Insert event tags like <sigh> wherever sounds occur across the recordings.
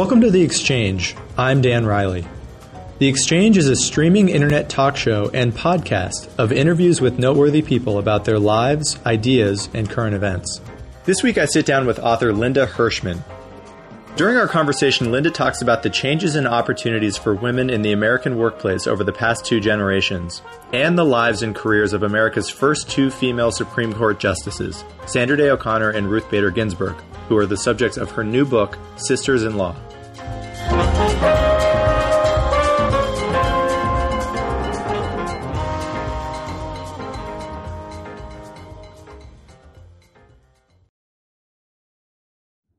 Welcome to The Exchange. I'm Dan Riley. The Exchange is a streaming internet talk show and podcast of interviews with noteworthy people about their lives, ideas, and current events. This week I sit down with author Linda Hirshman. During our conversation, Linda talks about the changes and opportunities for women in the American workplace over the past two generations, and the lives and careers of America's first two female Supreme Court justices, Sandra Day O'Connor and Ruth Bader Ginsburg, who are the subjects of her new book, Sisters in Law.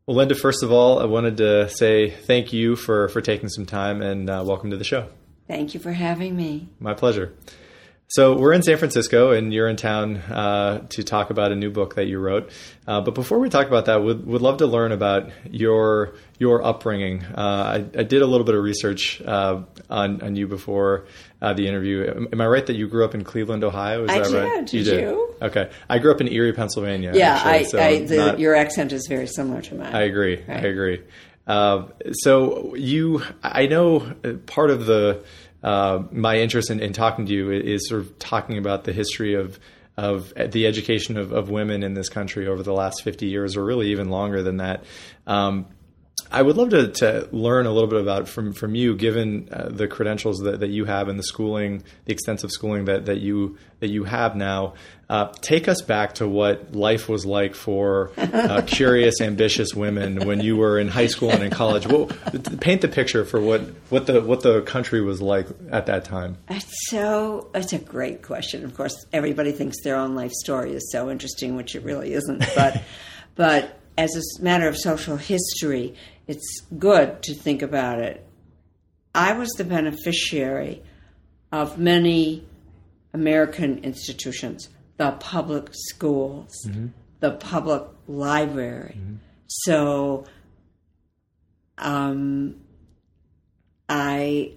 Well, Linda, first of all, I wanted to say thank you for, for taking some time and uh, welcome to the show. Thank you for having me. My pleasure. So we're in San Francisco, and you're in town uh, to talk about a new book that you wrote. Uh, but before we talk about that, would would love to learn about your your upbringing. Uh, I, I, did a little bit of research uh, on on you before uh, the interview. Am I right that you grew up in Cleveland, Ohio? Is I that did. right? Did you, did. you? Okay, I grew up in Erie, Pennsylvania. Yeah, actually, I, so I, the, not, your accent is very similar to mine. I agree. Right. I agree. Uh, so you, I know part of the uh, my interest in, in, talking to you is sort of talking about the history of of the education of, of women in this country over the last 50 years, or really even longer than that. Um, I would love to, to learn a little bit about from from you, given uh, the credentials that, that you have and the schooling, the extensive schooling that, that you that you have now. Uh, take us back to what life was like for uh, <laughs> curious, ambitious women when you were in high school and in college. Well, paint the picture for what, what the what the country was like at that time. So it's a great question. Of course, everybody thinks their own life story is so interesting, which it really isn't. But <laughs> but as a matter of social history, it's good to think about it. I was the beneficiary of many American institutions, the public schools, mm-hmm. the public library. Mm-hmm. So um, I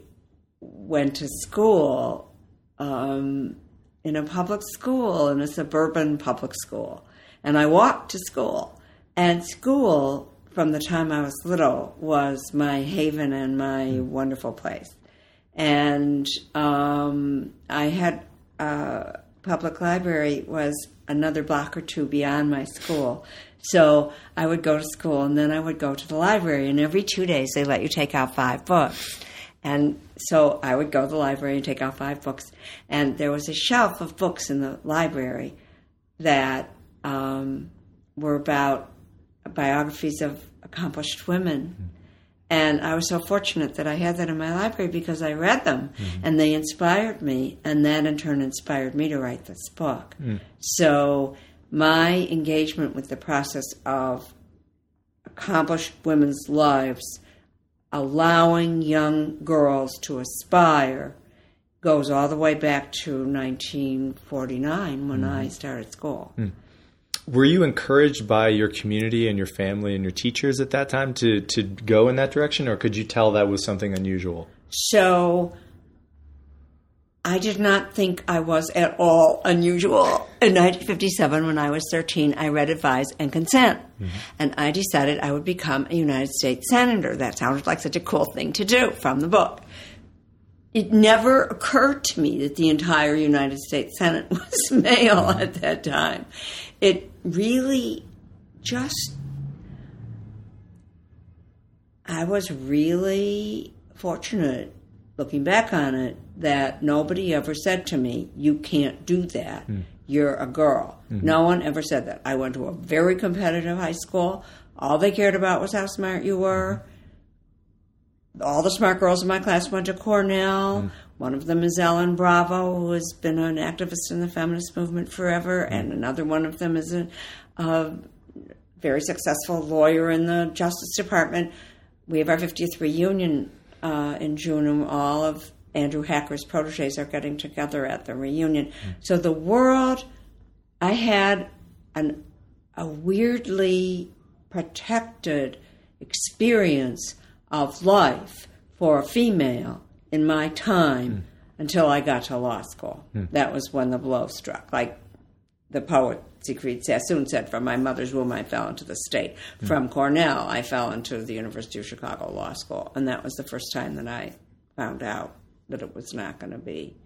went to school um, in a public school, in a suburban public school, and I walked to school. And school from the time I was little was my haven and my mm. wonderful place. And um, I had uh, public library was another block or two beyond my school. So I would go to school and then I would go to the library. And every two days they let you take out five books. And so I would go to the library and take out five books. And there was a shelf of books in the library that um, were about biographies of accomplished women. And I was so fortunate that I had that in my library because I read them mm-hmm. and they inspired me. And that in turn inspired me to write this book. Mm. So my engagement with the process of accomplished women's lives, allowing young girls to aspire, goes all the way back to 1949 when mm. I started school. Mm. Were you encouraged by your community and your family and your teachers at that time to to go in that direction, or could you tell that was something unusual? So, I did not think I was at all unusual. In 1957, when I was 13, I read Advise and Consent, mm-hmm. and I decided I would become a United States Senator. That sounded like such a cool thing to do from the book. It never occurred to me that the entire United States Senate <laughs> was male at that time it really just I was really fortunate looking back on it that nobody ever said to me, You can't do that. Mm. You're a girl. Mm-hmm. No one ever said that. I went to a very competitive high school. All they cared about was how smart you were. All the smart girls in my class went to Cornell. Mm. One of them is Ellen Bravo, who has been an activist in the feminist movement forever, and another one of them is a, a very successful lawyer in the Justice Department. We have our 50th reunion uh, in June, and all of Andrew Hacker's proteges are getting together at the reunion. Mm. So the world, I had an, a weirdly protected experience of life for a female in my time mm. until I got to law school. Mm. That was when the blow struck. Like the poet Siegfried Sassoon said, from my mother's womb I fell into the state. From Cornell I fell into the University of Chicago Law School. And that was the first time that I found out that it was not going to be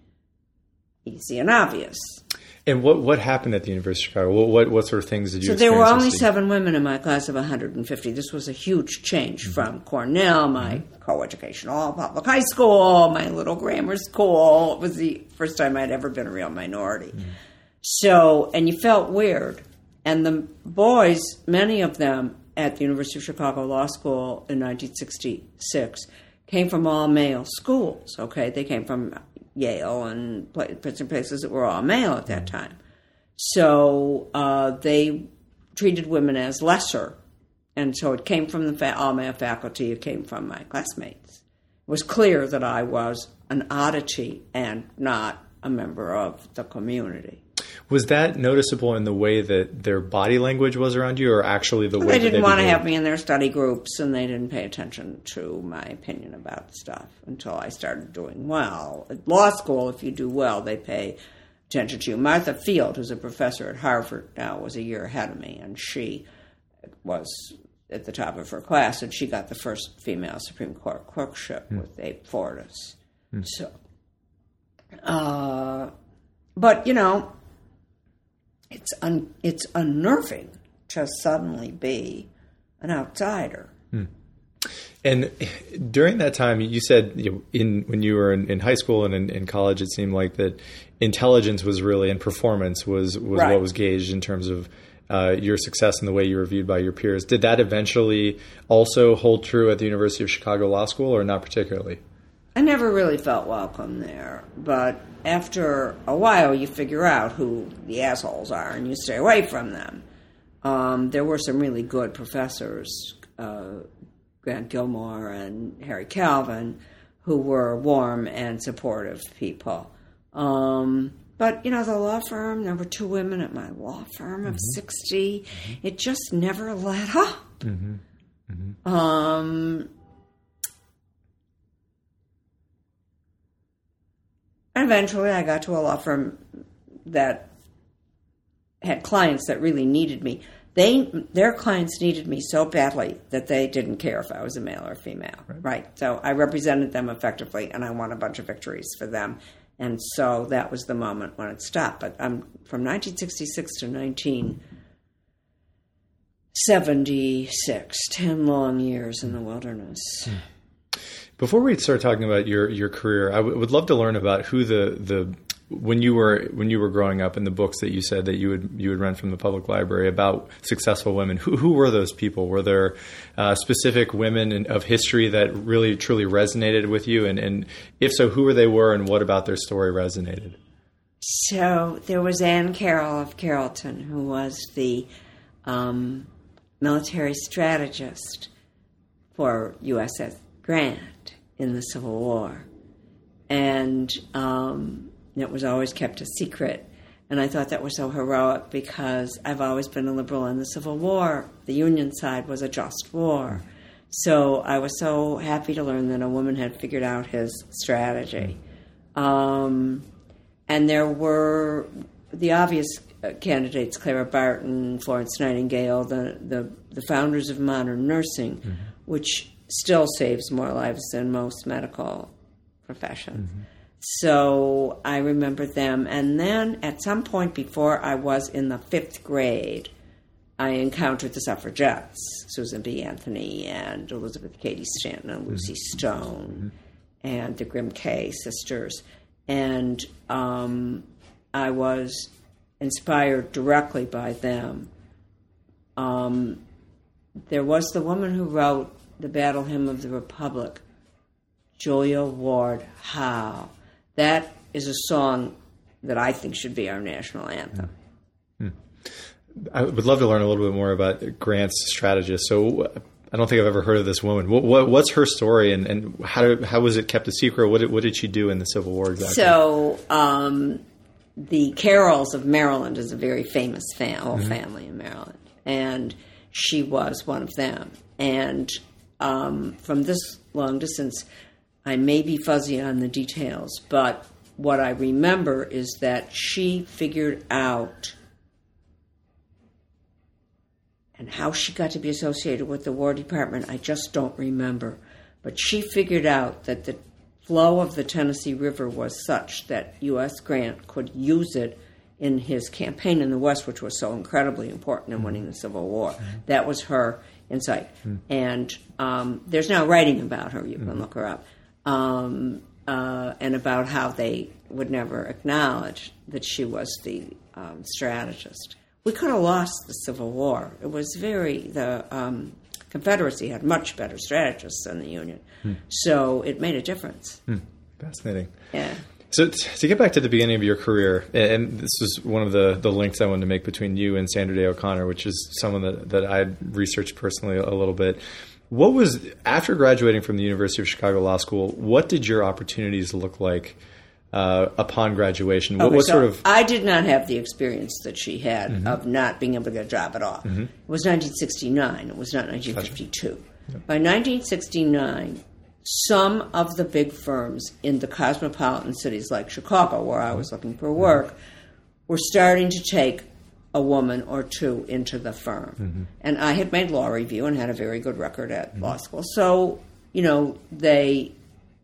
easy and obvious. And what what happened at the University of Chicago? What what, what sort of things did you? So there were only seven women in my class of 150. This was a huge change mm-hmm. from Cornell, my mm-hmm. co-educational public high school, my little grammar school. It was the first time I'd ever been a real minority. Mm-hmm. So, and you felt weird. And the boys, many of them at the University of Chicago Law School in 1966, came from all male schools. Okay, they came from Yale and pla- places that were all male at that time. So uh, they treated women as lesser. And so it came from the fa- all male faculty, it came from my classmates. It was clear that I was an oddity and not a member of the community. Was that noticeable in the way that their body language was around you, or actually the way They didn't want to have me in their study groups, and they didn't pay attention to my opinion about stuff until I started doing well. At law school, if you do well, they pay attention to you. Martha Field, who's a professor at Harvard now, was a year ahead of me, and she was at the top of her class, and she got the first female Supreme Court clerkship with Abe Fortas. So, uh, but you know, it's un, it's unnerving to suddenly be an outsider. And during that time, you said you know, in when you were in, in high school and in, in college, it seemed like that intelligence was really and performance was was Right. what was gauged in terms of uh, your success and the way you were viewed by your peers. Did that eventually also hold true at the University of Chicago Law School, or not particularly? I never really felt welcome there, but after a while, you figure out who the assholes are and you stay away from them. Um, there were some really good professors, uh, Grant Gilmore and Harry Kalven, who were warm and supportive people. Um, but you know, the law firm, there were two women at my law firm of 60. It just never let up. Um, eventually, I got to a law firm that had clients that really needed me. They their clients needed me so badly that they didn't care if I was a male or female. Right. So I represented them effectively, and I won a bunch of victories for them. And so that was the moment when it stopped. But um, from 1966 to 1976, 10 long years in the wilderness. Before we start talking about your your career, I w- would love to learn about who the the when you were when you were growing up in the books that you said that you would you would rent from the public library about successful women. Who who were those people? Were there uh, specific women in, of history that really truly resonated with you? And and if so, who were they were, and what about their story resonated? So there was Anne Carroll of Carrollton, who was the um, military strategist for U.S. Grant in the Civil War. And um, it was always kept a secret. And I thought that was so heroic because I've always been a liberal in the Civil War. The Union side was a just war. So I was so happy to learn that a woman had figured out his strategy. Um, and there were the obvious uh, candidates: Clara Barton, Florence Nightingale, the the, the founders of modern nursing, which still saves more lives than most medical professions. So I remember them, and then at some point before I was in the fifth grade, I encountered the suffragettes: Susan B. Anthony and Elizabeth Cady Stanton and Lucy Stone, and the Grimké sisters, and um, I was inspired directly by them. Um, there was the woman who wrote the Battle Hymn of the Republic, Julia Ward Howe. That is a song that I think should be our national anthem. I would love to learn a little bit more about Grant's strategist. So I don't think I've ever heard of this woman. What, what, what's her story, and, and how how was it kept a secret? What did, what did she do in the Civil War exactly? So, um, the Carrolls of Maryland is a very famous fam- whole family in Maryland, and she was one of them. And um, from this long distance, I may be fuzzy on the details, but what I remember is that she figured out And how she got to be associated with the War Department, I just don't remember. But she figured out that the flow of the Tennessee River was such that U.S. Grant could use it in his campaign in the West, which was so incredibly important in winning the Civil War. That was her insight. And um, there's now writing about her. You can look her up. Um, uh, and about how they would never acknowledge that she was the um, strategist. We could have lost the Civil War. It was very, the um, Confederacy had much better strategists than the Union. So it made a difference. Fascinating. Yeah. So to get back to the beginning of your career, and this was one of the, the links I wanted to make between you and Sandra Day O'Connor, which is someone that, that I researched personally a little bit. What was after graduating from the University of Chicago Law School? What did your opportunities look like uh, upon graduation? What, Okay, what so sort of I did not have the experience that she had of not being able to get a job at all. It was 1969. It was not 1952. By 1969, some of the big firms in the cosmopolitan cities like Chicago, where I was looking for work, were starting to take a woman or two into the firm. Mm-hmm. And I had made law review and had a very good record at mm-hmm. law school. So, you know, they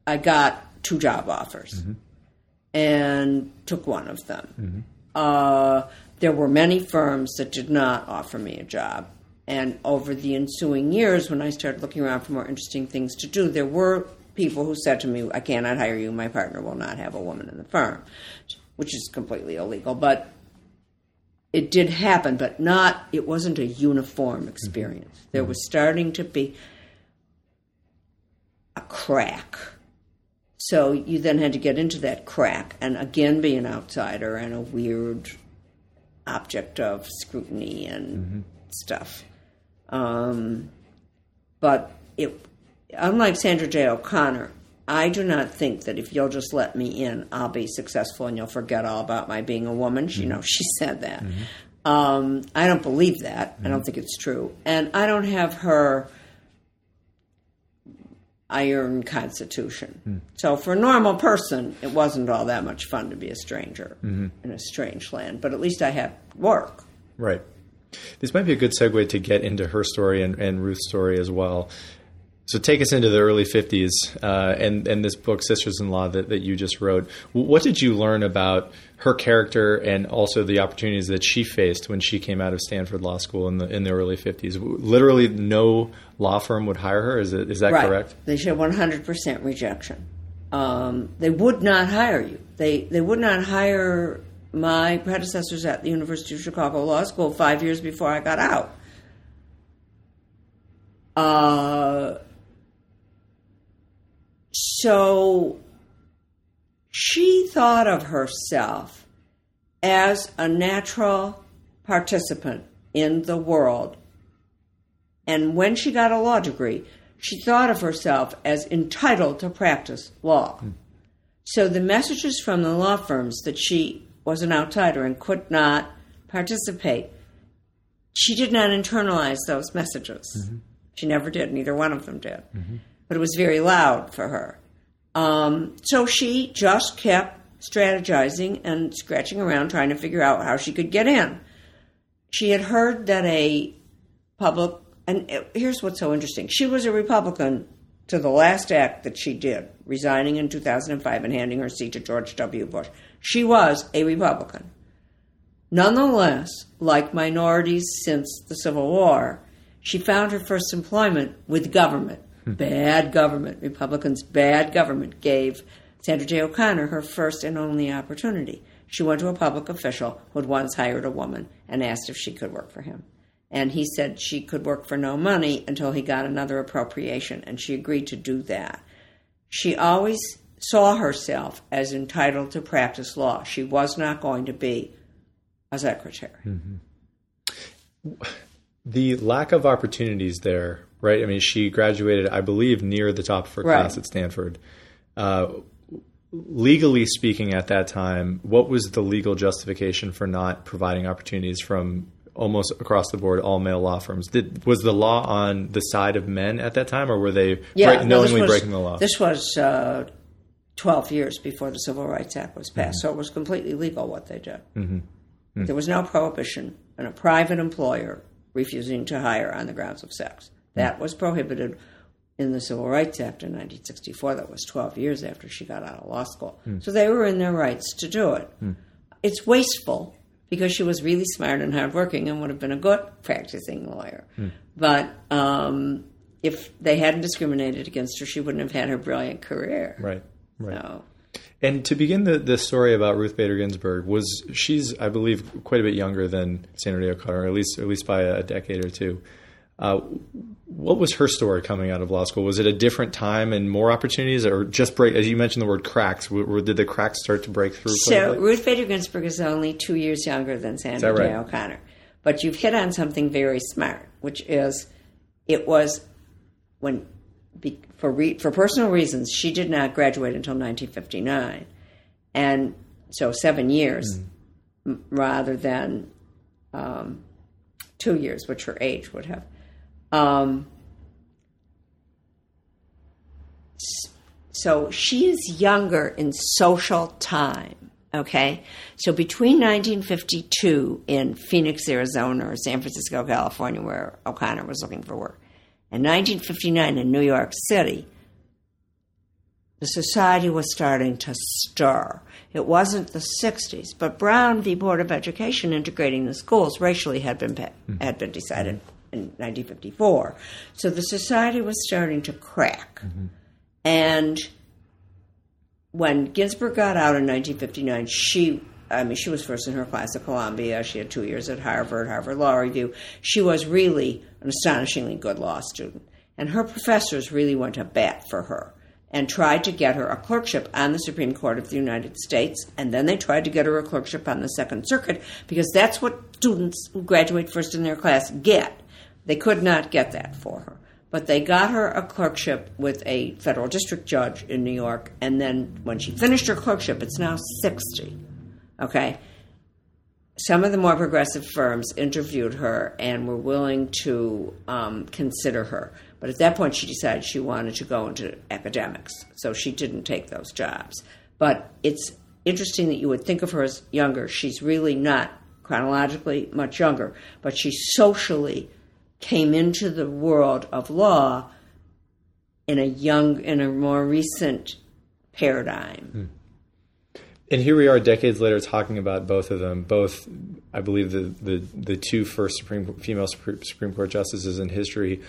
I got two job offers mm-hmm. and took one of them. Uh, there were many firms that did not offer me a job. And over the ensuing years, when I started looking around for more interesting things to do, there were people who said to me, I cannot hire you. My partner will not have a woman in the firm, which is completely illegal. But it did happen, but not, it wasn't a uniform experience. Mm-hmm. There was starting to be a crack. So you then had to get into that crack and again be an outsider and a weird object of scrutiny and mm-hmm. stuff. Um, but it, unlike Sandra Day O'Connor, I do not think that if you'll just let me in, I'll be successful and you'll forget all about my being a woman. She, mm-hmm. you know, she said that. Mm-hmm. Um, I don't believe that. I don't mm-hmm. think it's true, and I don't have her iron constitution. Mm. So for a normal person, it wasn't all that much fun to be a stranger in a strange land. But at least I had work. Right. This might be a good segue to get into her story and, and Ruth's story as well. So take us into the early 50s uh, and, and this book, Sisters in Law, that, that you just wrote. What did you learn about her character and also the opportunities that she faced when she came out of Stanford Law School in the, in the early 50s? Literally no law firm would hire her. Is, it, is that right. correct? They should 100% rejection. Um, they would not hire you. They they would not hire my predecessors at the University of Chicago Law School five years before I got out. Uh, so she thought of herself as a natural participant in the world. And when she got a law degree, she thought of herself as entitled to practice law. So the messages from the law firms that she was an outsider and could not participate, she did not internalize those messages. She never did, neither one of them did. But it was very loud for her. Um, so she just kept strategizing and scratching around trying to figure out how she could get in. She had heard that a public, and here's what's so interesting she was a Republican to the last act that she did, resigning in 2005 and handing her seat to George W. Bush. She was a Republican. Nonetheless, like minorities since the Civil War, she found her first employment with government. Hmm. Bad government. Republicans' bad government gave Sandra Day O'Connor her first and only opportunity. She went to a public official who had once hired a woman and asked if she could work for him. And he said she could work for no money until he got another appropriation, and she agreed to do that. She always saw herself as entitled to practice law. She was not going to be a secretary. The lack of opportunities there, right? I mean, she graduated, I believe, near the top of her Right. class at Stanford. Uh, legally speaking, at that time, what was the legal justification for not providing opportunities from almost across the board all male law firms? Did, was the law on the side of men at that time, or were they break, no, knowingly was- breaking the law? This was uh, 12 years before the Civil Rights Act was passed, Mm-hmm. so it was completely legal what they did. Mm-hmm. Mm-hmm. There was no prohibition, and a private employer refusing to hire on the grounds of sex. Mm-hmm. That was prohibited in the Civil Rights Act in 1964. That was 12 years after she got out of law school. Mm. So they were in their rights to do it. Mm. It's wasteful because she was really smart and hardworking and would have been a good practicing lawyer. Mm. But um, if they hadn't discriminated against her, she wouldn't have had her brilliant career. Right. Right. So, And to begin the, the story about Ruth Bader Ginsburg was she's I believe quite a bit younger than Sandra Day O'Connor, at least at least by a decade or two. Uh, what was her story coming out of law school? Was it a different time and more opportunities, or just break? As you mentioned the word cracks, w- did the cracks start to break through? so? Ruth Bader Ginsburg is only two years younger than Sandra right? Day O'Connor. But you've hit on something very smart, which is it was when be, for re, for personal reasons she did not graduate until 1959, and so seven years m- rather than um, two years, which her age would have. Um, so she is younger in social time. Okay, so between 1952 in Phoenix, Arizona, or San Francisco, California, where O'Connor was looking for work, and 1959 in New York City, the society was starting to stir. It wasn't the 60s, but Brown v. Board of Education integrating the schools racially had been pa- hmm. had been decided in 1954. So the society was starting to crack. Mm-hmm. And when Ginsburg got out in 1959, she I mean, she was first in her class at Columbia. She had two years at Harvard, Harvard Law Review. She was really an astonishingly good law student. And her professors really went to bat for her and tried to get her a clerkship on the Supreme Court of the United States. And then they tried to get her a clerkship on the Second Circuit because that's what students who graduate first in their class get. They could not get that for her. But they got her a clerkship with a federal district judge in New York. And then when she finished her clerkship, it's now 60. Okay? Some of the more progressive firms interviewed her and were willing to um, consider her. But at that point, she decided she wanted to go into academics. So she didn't take those jobs. But it's interesting that you would think of her as younger. She's really not chronologically much younger, but she socially came into the world of law in a young, in a more recent paradigm. And here we are, decades later, talking about both of them. Both, I believe, the the, the two first Supreme female Supreme, Court justices in history.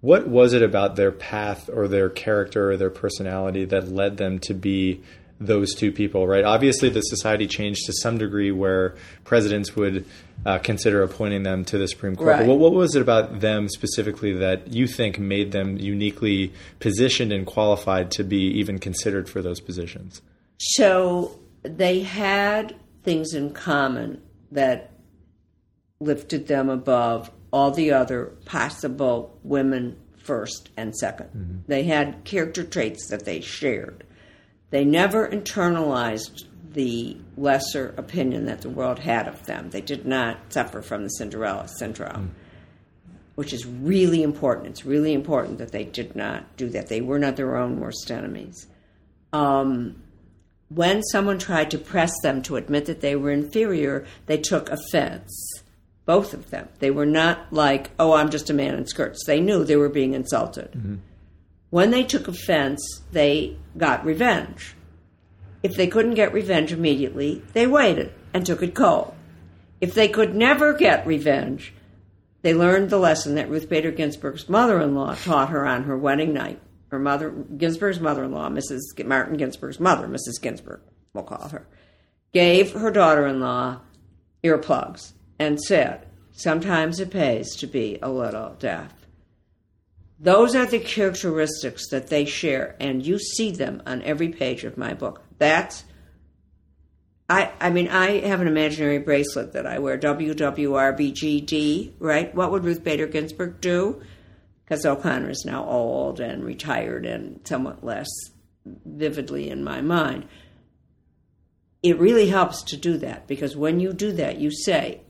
What was it about their path or their character or their personality that led them to be those two people? Right. Obviously, the society changed to some degree where presidents would uh, consider appointing them to the Supreme Court. Right. But what, what was it about them specifically that you think made them uniquely positioned and qualified to be even considered for those positions? So they had things in common that lifted them above all the other possible women first and 2nd They had character traits that they shared. They never internalized the lesser opinion that the world had of them. They did not suffer from the Cinderella syndrome, which is really important. It's really important that they did not do that. They were not their own worst enemies. Um, when someone tried to press them to admit that they were inferior, they took offense. Both of them. They were not like, oh, I'm just a man in skirts. They knew they were being insulted. Mm-hmm. When they took offense, they got revenge. If they couldn't get revenge immediately, they waited and took it cold. If they could never get revenge, they learned the lesson that Ruth Bader Ginsburg's mother in law taught her on her wedding night. Her mother, Ginsburg's mother in law, Mrs. Martin Ginsburg's mother, Mrs. Ginsburg, we'll call her, gave her daughter in law earplugs and said, Sometimes it pays to be a little deaf. Those are the characteristics that they share, and you see them on every page of my book. That's I, I mean, I have an imaginary bracelet that I wear, WWRBGD, right? What would Ruth Bader Ginsburg do? Because O'Connor is now old and retired and somewhat less vividly in my mind. It really helps to do that because when you do that, you say,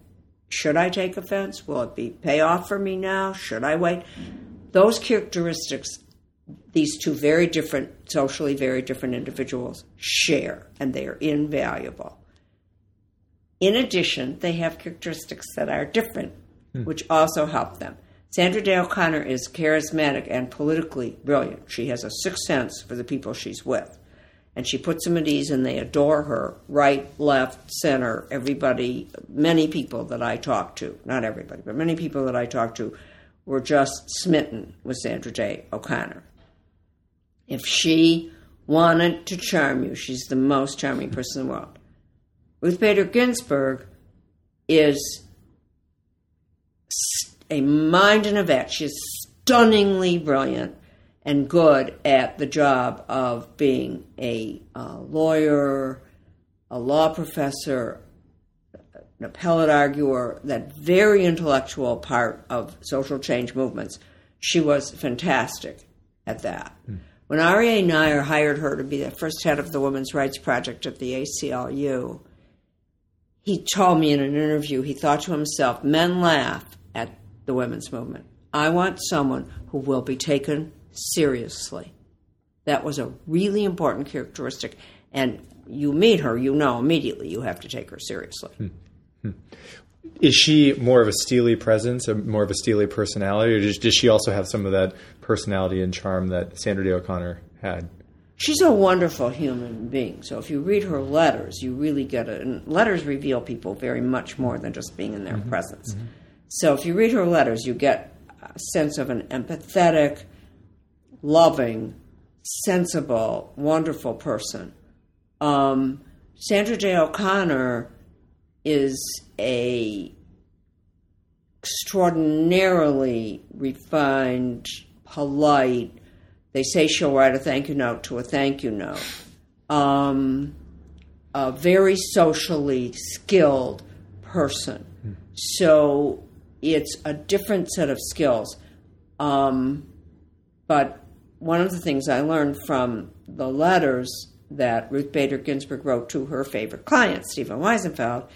should I take offense? Will it be pay off for me now? Should I wait? Those characteristics these two very different, socially very different individuals share, and they are invaluable. In addition, they have characteristics that are different hmm. which also help them. Sandra Day O'Connor is charismatic and politically brilliant. She has a sixth sense for the people she's with. And she puts them at ease and they adore her. Right, left, center, everybody, many people that I talked to, not everybody, but many people that I talked to were just smitten with Sandra Day O'Connor. If she wanted to charm you, she's the most charming person in the world. Ruth Bader Ginsburg is a mind and a vet. She's stunningly brilliant and good at the job of being a uh, lawyer, a law professor, an appellate arguer, that very intellectual part of social change movements. She was fantastic at that. Mm. When Aryeh Neier hired her to be the first head of the Women's Rights Project at the ACLU, he told me in an interview, he thought to himself, men laugh at the women's movement. I want someone who will be taken seriously. That was a really important characteristic. And you meet her, you know immediately you have to take her seriously. Hmm. Hmm. Is she more of a steely presence, or more of a steely personality, or does, does she also have some of that personality and charm that Sandra Day O'Connor had? She's a wonderful human being. So if you read her letters, you really get it. And letters reveal people very much more than just being in their mm-hmm. presence. Mm-hmm. So if you read her letters, you get a sense of an empathetic, loving, sensible, wonderful person. Um, Sandra Day O'Connor is a extraordinarily refined, polite, they say she'll write a thank you note to a thank you note. Um, a very socially skilled person. Mm. So it's a different set of skills. Um, but one of the things I learned from the letters that Ruth Bader Ginsburg wrote to her favorite client, Stephen Wiesenfeld,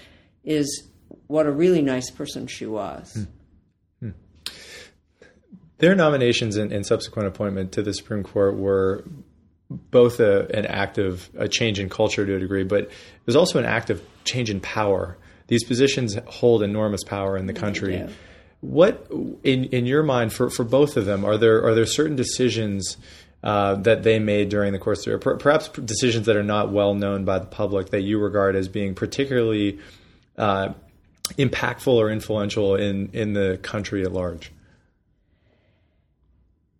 is what a really nice person she was. Mm. Their nominations and, and, subsequent appointment to the Supreme Court were both a, an act of a change in culture to a degree, but it was also an act of change in power. These positions hold enormous power in the country. What, in in your mind, for, for both of them, are there are there certain decisions uh, that they made during the course of their, perhaps decisions that are not well known by the public that you regard as being particularly uh, impactful or influential in in the country at large?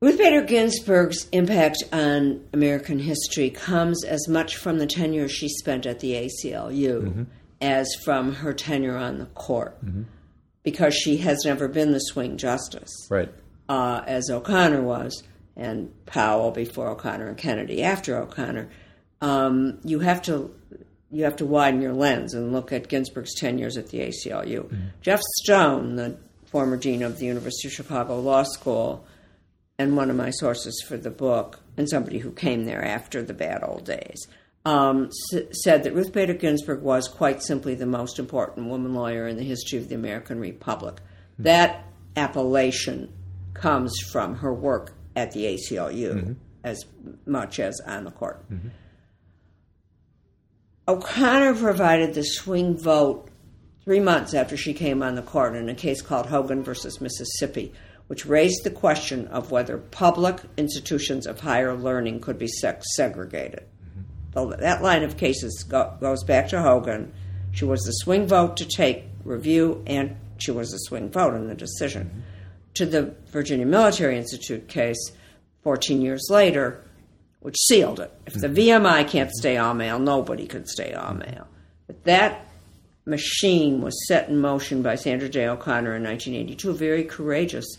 Ruth Bader Ginsburg's impact on American history comes as much from the tenure she spent at the ACLU mm-hmm. As from her tenure on the court, mm-hmm. because she has never been the swing justice, right? Uh, as O'Connor was, and Powell before O'Connor, and Kennedy after O'Connor. Um, you have to you have to widen your lens and look at Ginsburg's ten years at the ACLU. Mm-hmm. Jeff Stone, the former dean of the University of Chicago Law School and one of my sources for the book, and somebody who came there after the bad old days, um, s- said that Ruth Bader Ginsburg was quite simply the most important woman lawyer in the history of the American Republic. Mm-hmm. That appellation comes from her work at the ACLU mm-hmm. as much as on the court. Mm-hmm. O'Connor provided the swing vote three months after she came on the court in a case called Hogan versus Mississippi, which raised the question of whether public institutions of higher learning could be sex segregated. Mm-hmm. That line of cases go, goes back to Hogan. She was the swing vote to take review, and she was the swing vote in the decision. Mm-hmm. To the Virginia Military Institute case, 14 years later, which sealed it. If the mm-hmm. VMI can't stay all male, nobody could stay all male. But that machine was set in motion by Sandra Day O'Connor in 1982, a very courageous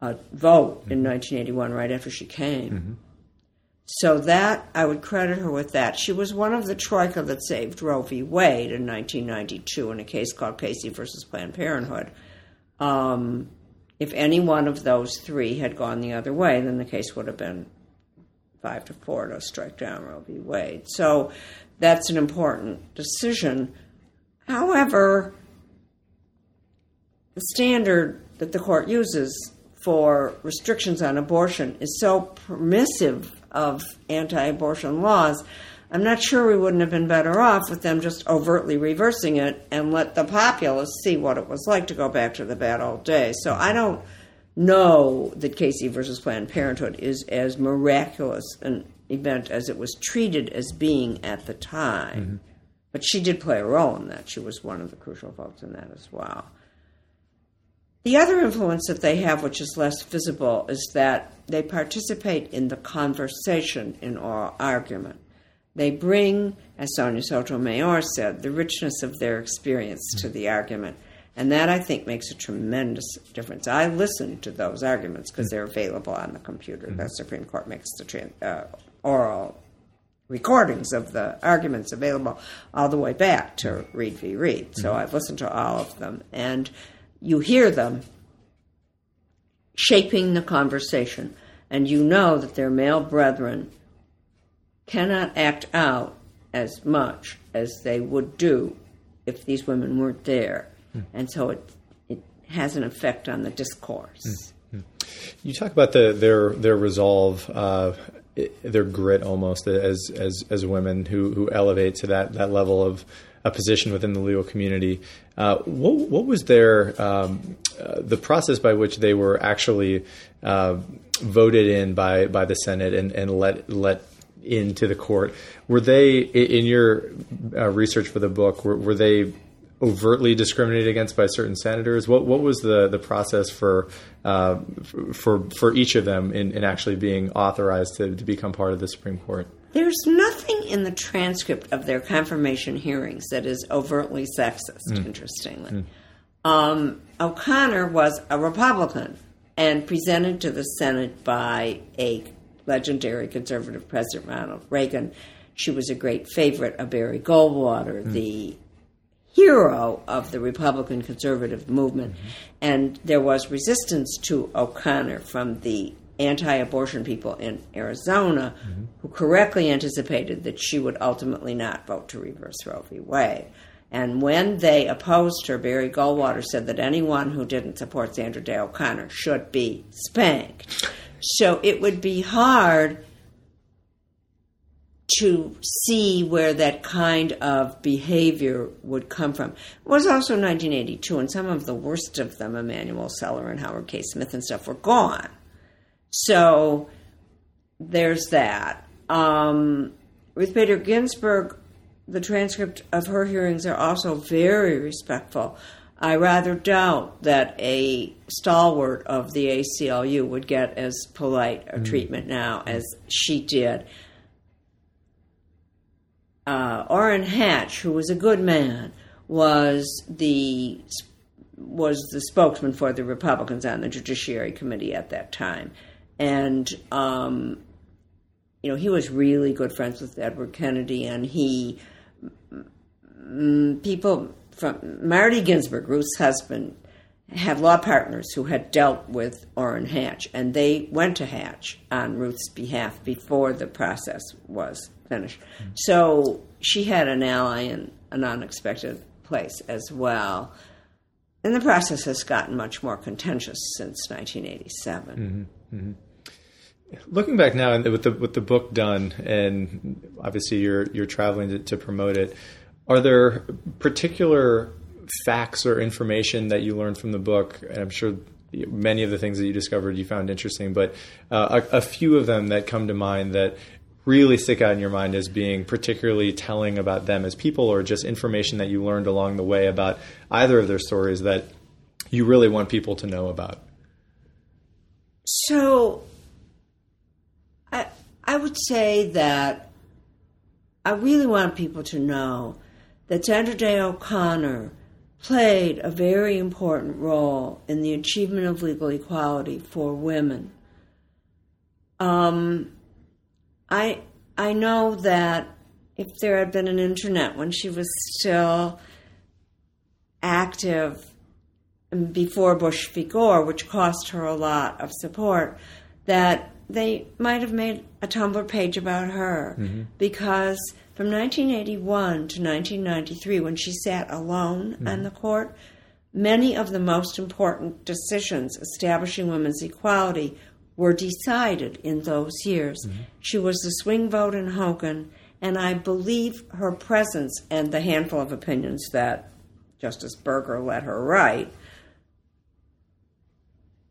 uh, vote in 1981, right after she came. Mm-hmm. So that I would credit her with that. She was one of the troika that saved Roe v. Wade in 1992 in a case called Casey versus Planned Parenthood. Um, if any one of those three had gone the other way, then the case would have been five to four to strike down Roe v. Wade. So that's an important decision. However, the standard that the court uses for restrictions on abortion is so permissive of anti abortion laws I'm not sure we wouldn't have been better off with them just overtly reversing it and let the populace see what it was like to go back to the bad old days. So I don't know that Casey versus Planned Parenthood is as miraculous an event as it was treated as being at the time. Mm-hmm. But she did play a role in that. She was one of the crucial folks in that as well. The other influence that they have, which is less visible, is that they participate in the conversation in oral argument. They bring, as Sonia Sotomayor said, the richness of their experience to the argument. And that, I think, makes a tremendous difference. I listen to those arguments because they're available on the computer. Mm-hmm. The Supreme Court makes the uh, oral recordings of the arguments available all the way back to Reed v. Reed. So mm-hmm. I've listened to all of them. And you hear them shaping the conversation. And you know that their male brethren cannot act out as much as they would do if these women weren't there. Mm. And so it, it has an effect on the discourse. Mm. You talk about the, their their resolve, uh, their grit, almost as as as women who who elevate to that that level of a position within the legal community. Uh, what, what, was their um, uh, the process by which they were actually uh, voted in by by the Senate and, and let let into the court. Were they, in your uh, research for the book, were, were, they overtly discriminated against by certain senators? What what was the, the process for uh, for for each of them in, in actually being authorized to, to become part of the Supreme Court? There's nothing in the transcript of their confirmation hearings that is overtly sexist. Mm. Interestingly, mm. Um, O'Connor was a Republican and presented to the Senate by a legendary conservative President Ronald Reagan. She was a great favorite of Barry Goldwater, mm. the hero of the Republican conservative movement. Mm-hmm. And there was resistance to O'Connor from the anti abortion people in Arizona mm-hmm. who correctly anticipated that she would ultimately not vote to reverse Roe v. Wade. And when they opposed her, Barry Goldwater said that anyone who didn't support Sandra Day O'Connor should be spanked. So it would be hard to see where that kind of behavior would come from. It was also 1982, and some of the worst of them, Emanuel Celler and Howard K. Smith and stuff, were gone. So there's that. Um, Ruth Bader Ginsburg, the transcript of her hearings are also very respectful I rather doubt that a stalwart of the ACLU would get as polite a mm. treatment now as she did. Uh, Orrin Hatch, who was a good man, was the was the spokesman for the Republicans on the Judiciary Committee at that time, and um, you know he was really good friends with Edward Kennedy, and he people from Marty Ginsburg, Ruth's husband, had law partners who had dealt with Orrin Hatch, and they went to Hatch on Ruth's behalf before the process was finished. Mm-hmm. So she had an ally in an unexpected place as well. And the process has gotten much more contentious since 1987. Mm-hmm. Mm-hmm. Looking back now, with the with the book done, and obviously you're you're traveling to, to promote it. Are there particular facts or information that you learned from the book? And I'm sure many of the things that you discovered you found interesting, but uh, a, a, few of them that come to mind that really stick out in your mind as being particularly telling about them as people, or just information that you learned along the way about either of their stories that you really want people to know about? So, I I would say that I really want people to know that Sandra Day O'Connor played a very important role in the achievement of legal equality for women. Um, I I know that if there had been an internet when she was still active before Bush v. Gore, which cost her a lot of support, that they might have made a Tumblr page about her mm-hmm. because from 1981 to 1993, when she sat alone mm-hmm. on the court, many of the most important decisions establishing women's equality were decided in those years. Mm-hmm. She was the swing vote in Hogan, And I believe her presence and the handful of opinions that Justice Burger let her write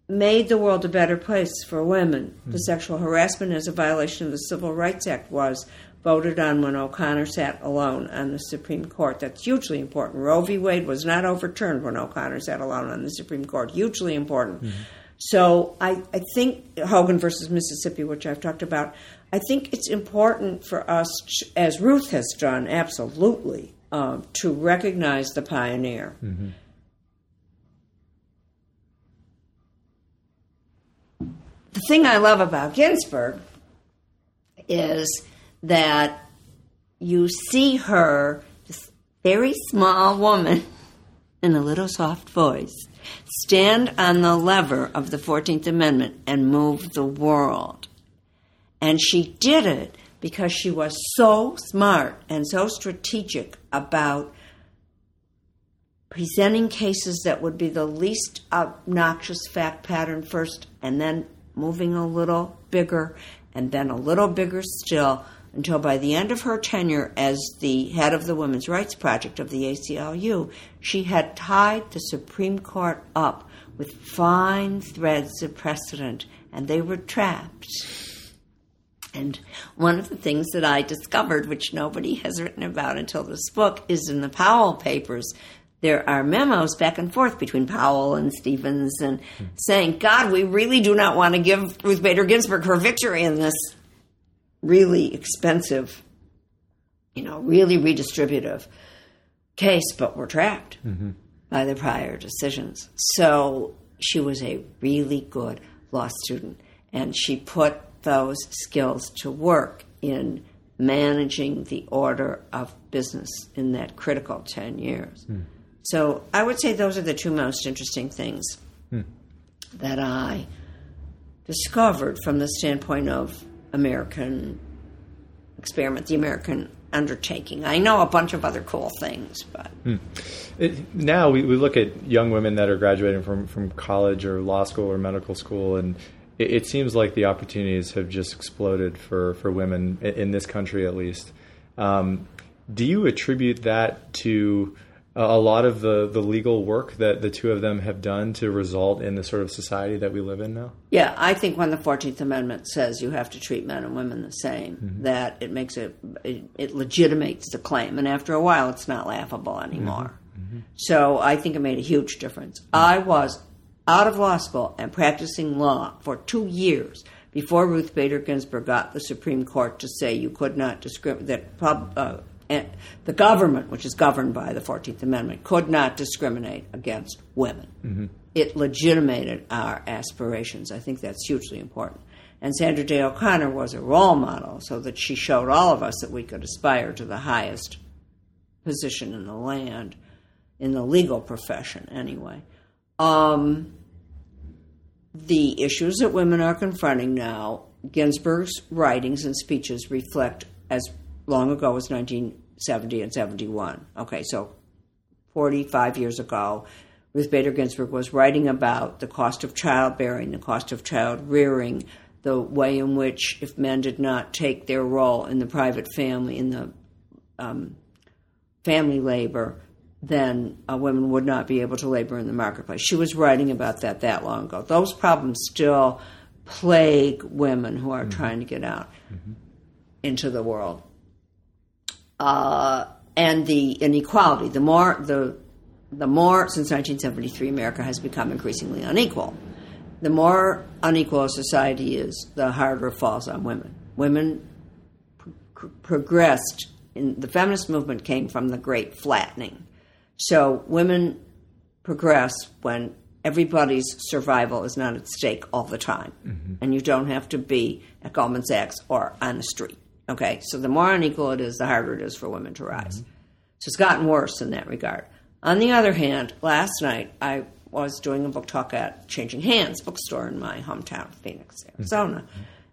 made the world a better place for women. The hmm. sexual harassment as a violation of the Civil Rights Act was voted on when O'Connor sat alone on the Supreme Court. That's hugely important. Roe v. Wade was not overturned when O'Connor sat alone on the Supreme Court. Hugely important. Hmm. So I, I think Hogan versus Mississippi, which I've talked about, I think it's important for us, as Ruth has done, absolutely, um, to recognize the pioneer. Mm-hmm. The thing I love about Ginsburg is that you see her, this very small woman <laughs> in a little soft voice, stand on the lever of the 14th Amendment and move the world. And she did it because she was so smart and so strategic about presenting cases that would be the least obnoxious fact pattern first and then moving a little bigger and then a little bigger still until by the end of her tenure as the head of the Women's Rights Project of the ACLU, she had tied the Supreme Court up with fine threads of precedent and they were trapped. And one of the things that I discovered, which nobody has written about until this book, is in the Powell papers. There are memos back and forth between Powell and Stevens and saying, God, we really do not want to give Ruth Bader Ginsburg her victory in this really expensive, you know, really redistributive case, but we're trapped mm-hmm. by the prior decisions. So she was a really good law student, and she put those skills to work in managing the order of business in that critical 10 years. Hmm. So I would say those are the two most interesting things that I discovered from the standpoint of American experiment, the American undertaking. I know a bunch of other cool things, but It, now we, we look at young women that are graduating from, from college or law school or medical school, and it, it seems like the opportunities have just exploded for, for women in, in this country, at least. Um, do you attribute that to a a lot of the, the legal work that the two of them have done to result in the sort of society that we live in now? yeah, I think when the Fourteenth Amendment says you have to treat men and women the same, mm-hmm. that it makes it, it it legitimates the claim, and after a while, it's not laughable anymore. Mm-hmm. Mm-hmm. So I think it made a huge difference. I was out of law school and practicing law for two years before Ruth Bader Ginsburg got the Supreme Court to say you could not discriminate that pub, uh, and the government, which is governed by the Fourteenth Amendment, could not discriminate against women. It legitimated our aspirations. I think that's hugely important. And Sandra Day O'Connor was a role model, so that she showed all of us that we could aspire to the highest position in the land, in the legal profession, anyway. Um, the issues that women are confronting now, Ginsburg's writings and speeches reflect as long ago was 1970 and 71. Okay, so 45 years ago, Ruth Bader Ginsburg was writing about the cost of childbearing, the cost of child rearing, the way in which if men did not take their role in the private family, in the um, family labor, then uh, women would not be able to labor in the marketplace. She was writing about that that long ago. Those problems still plague women who are trying to get out into the world. Uh, and the inequality. The more the the more since 1973, America has become increasingly unequal. The more unequal a society is, the harder it falls on women. Women pr- progressed in the feminist movement came from the great flattening. So women progress when everybody's survival is not at stake all the time, and you don't have to be at Goldman Sachs or on the street. Okay, so the more unequal it is, the harder it is for women to rise. Mm-hmm. So it's gotten worse in that regard. On the other hand, last night I was doing a book talk at Changing Hands bookstore in my hometown, Phoenix, mm-hmm. Arizona.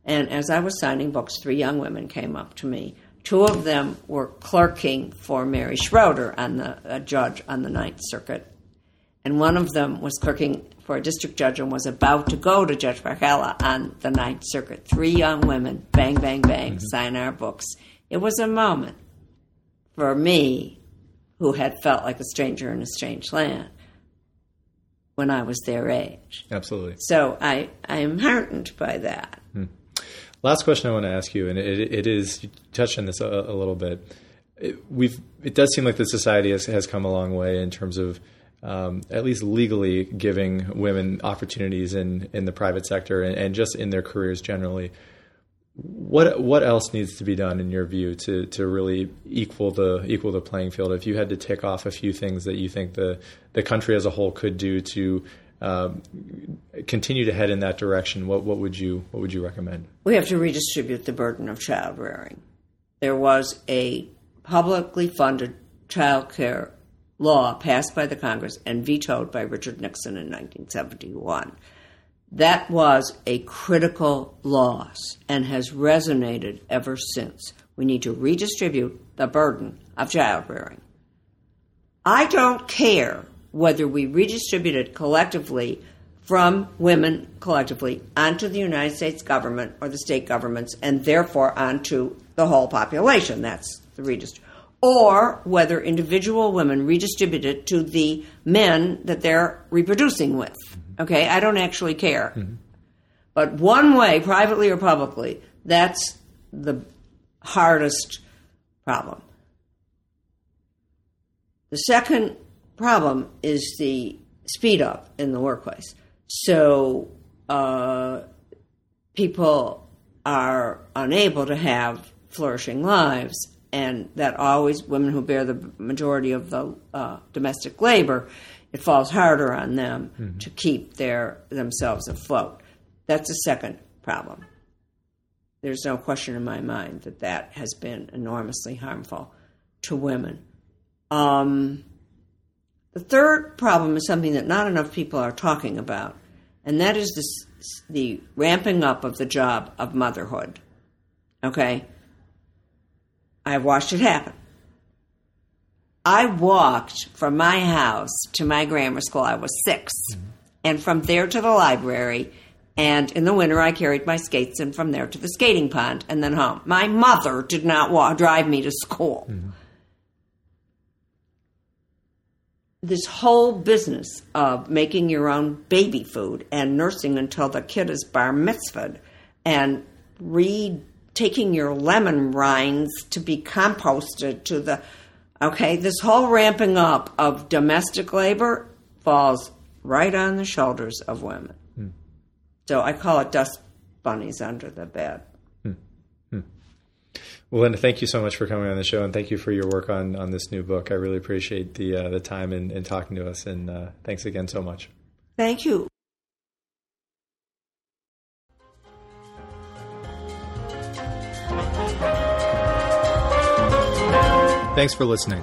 And as I was signing books, three young women came up to me. Two of them were clerking for Mary Schroeder, on the, a judge on the Ninth Circuit. And one of them was clerking for a district judge and was about to go to Judge Barcala on the Ninth Circuit. Three young women, bang, bang, bang, sign our books. It was a moment for me who had felt like a stranger in a strange land when I was their age. Absolutely. So I, I am heartened by that. Hmm. Last question I want to ask you, and it, it is you touched on this a, a little bit. It, we've it does seem like the society has, has come a long way in terms of um, at least legally giving women opportunities in in the private sector and, and just in their careers generally. What what else needs to be done in your view to to really equal the equal the playing field? If you had to tick off a few things that you think the the country as a whole could do to um, continue to head in that direction, what what would you what would you recommend? We have to redistribute the burden of child rearing. There was a publicly funded child care law passed by the Congress and vetoed by Richard Nixon in 1971 that was a critical loss and has resonated ever since. We need to redistribute the burden of child rearing. I don't care whether we redistribute it collectively from women collectively onto the United States government or the state governments and therefore onto the whole population. That's the redistribution. Or whether individual women redistribute it to the men that they're reproducing with. Okay, I don't actually care. Mm-hmm. But one way, privately or publicly, that's the hardest problem. The second problem is the speed up in the workplace. So uh, people are unable to have flourishing lives, and that always women who bear the majority of the uh, domestic labor it falls harder on them mm-hmm. to keep their themselves afloat. That's a second problem. There's no question in my mind that that has been enormously harmful to women. Um, the third problem is something that not enough people are talking about, and that is this, the ramping up of the job of motherhood. Okay? I've watched it happen. I walked from my house to my grammar school. I was 6 mm-hmm. And from there to the library. And in the winter, I carried my skates, and from there to the skating pond, and then home. My mother did not walk, drive me to school. Mm-hmm. This whole business of making your own baby food and nursing until the kid is bar mitzvahed and re taking your lemon rinds to be composted to the Okay, this whole ramping up of domestic labor falls right on the shoulders of women. Hmm. So I call it dust bunnies under the bed. Hmm. Hmm. Well, Linda, thank you so much for coming on the show, and thank you for your work on, on this new book. I really appreciate the uh, the time and, and talking to us, and uh, thanks again so much. Thank you. Thanks for listening.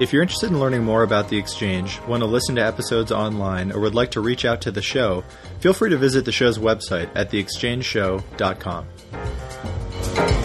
If you're interested in learning more about the exchange, want to listen to episodes online, or would like to reach out to the show, feel free to visit the show's website at theexchangeshow.com.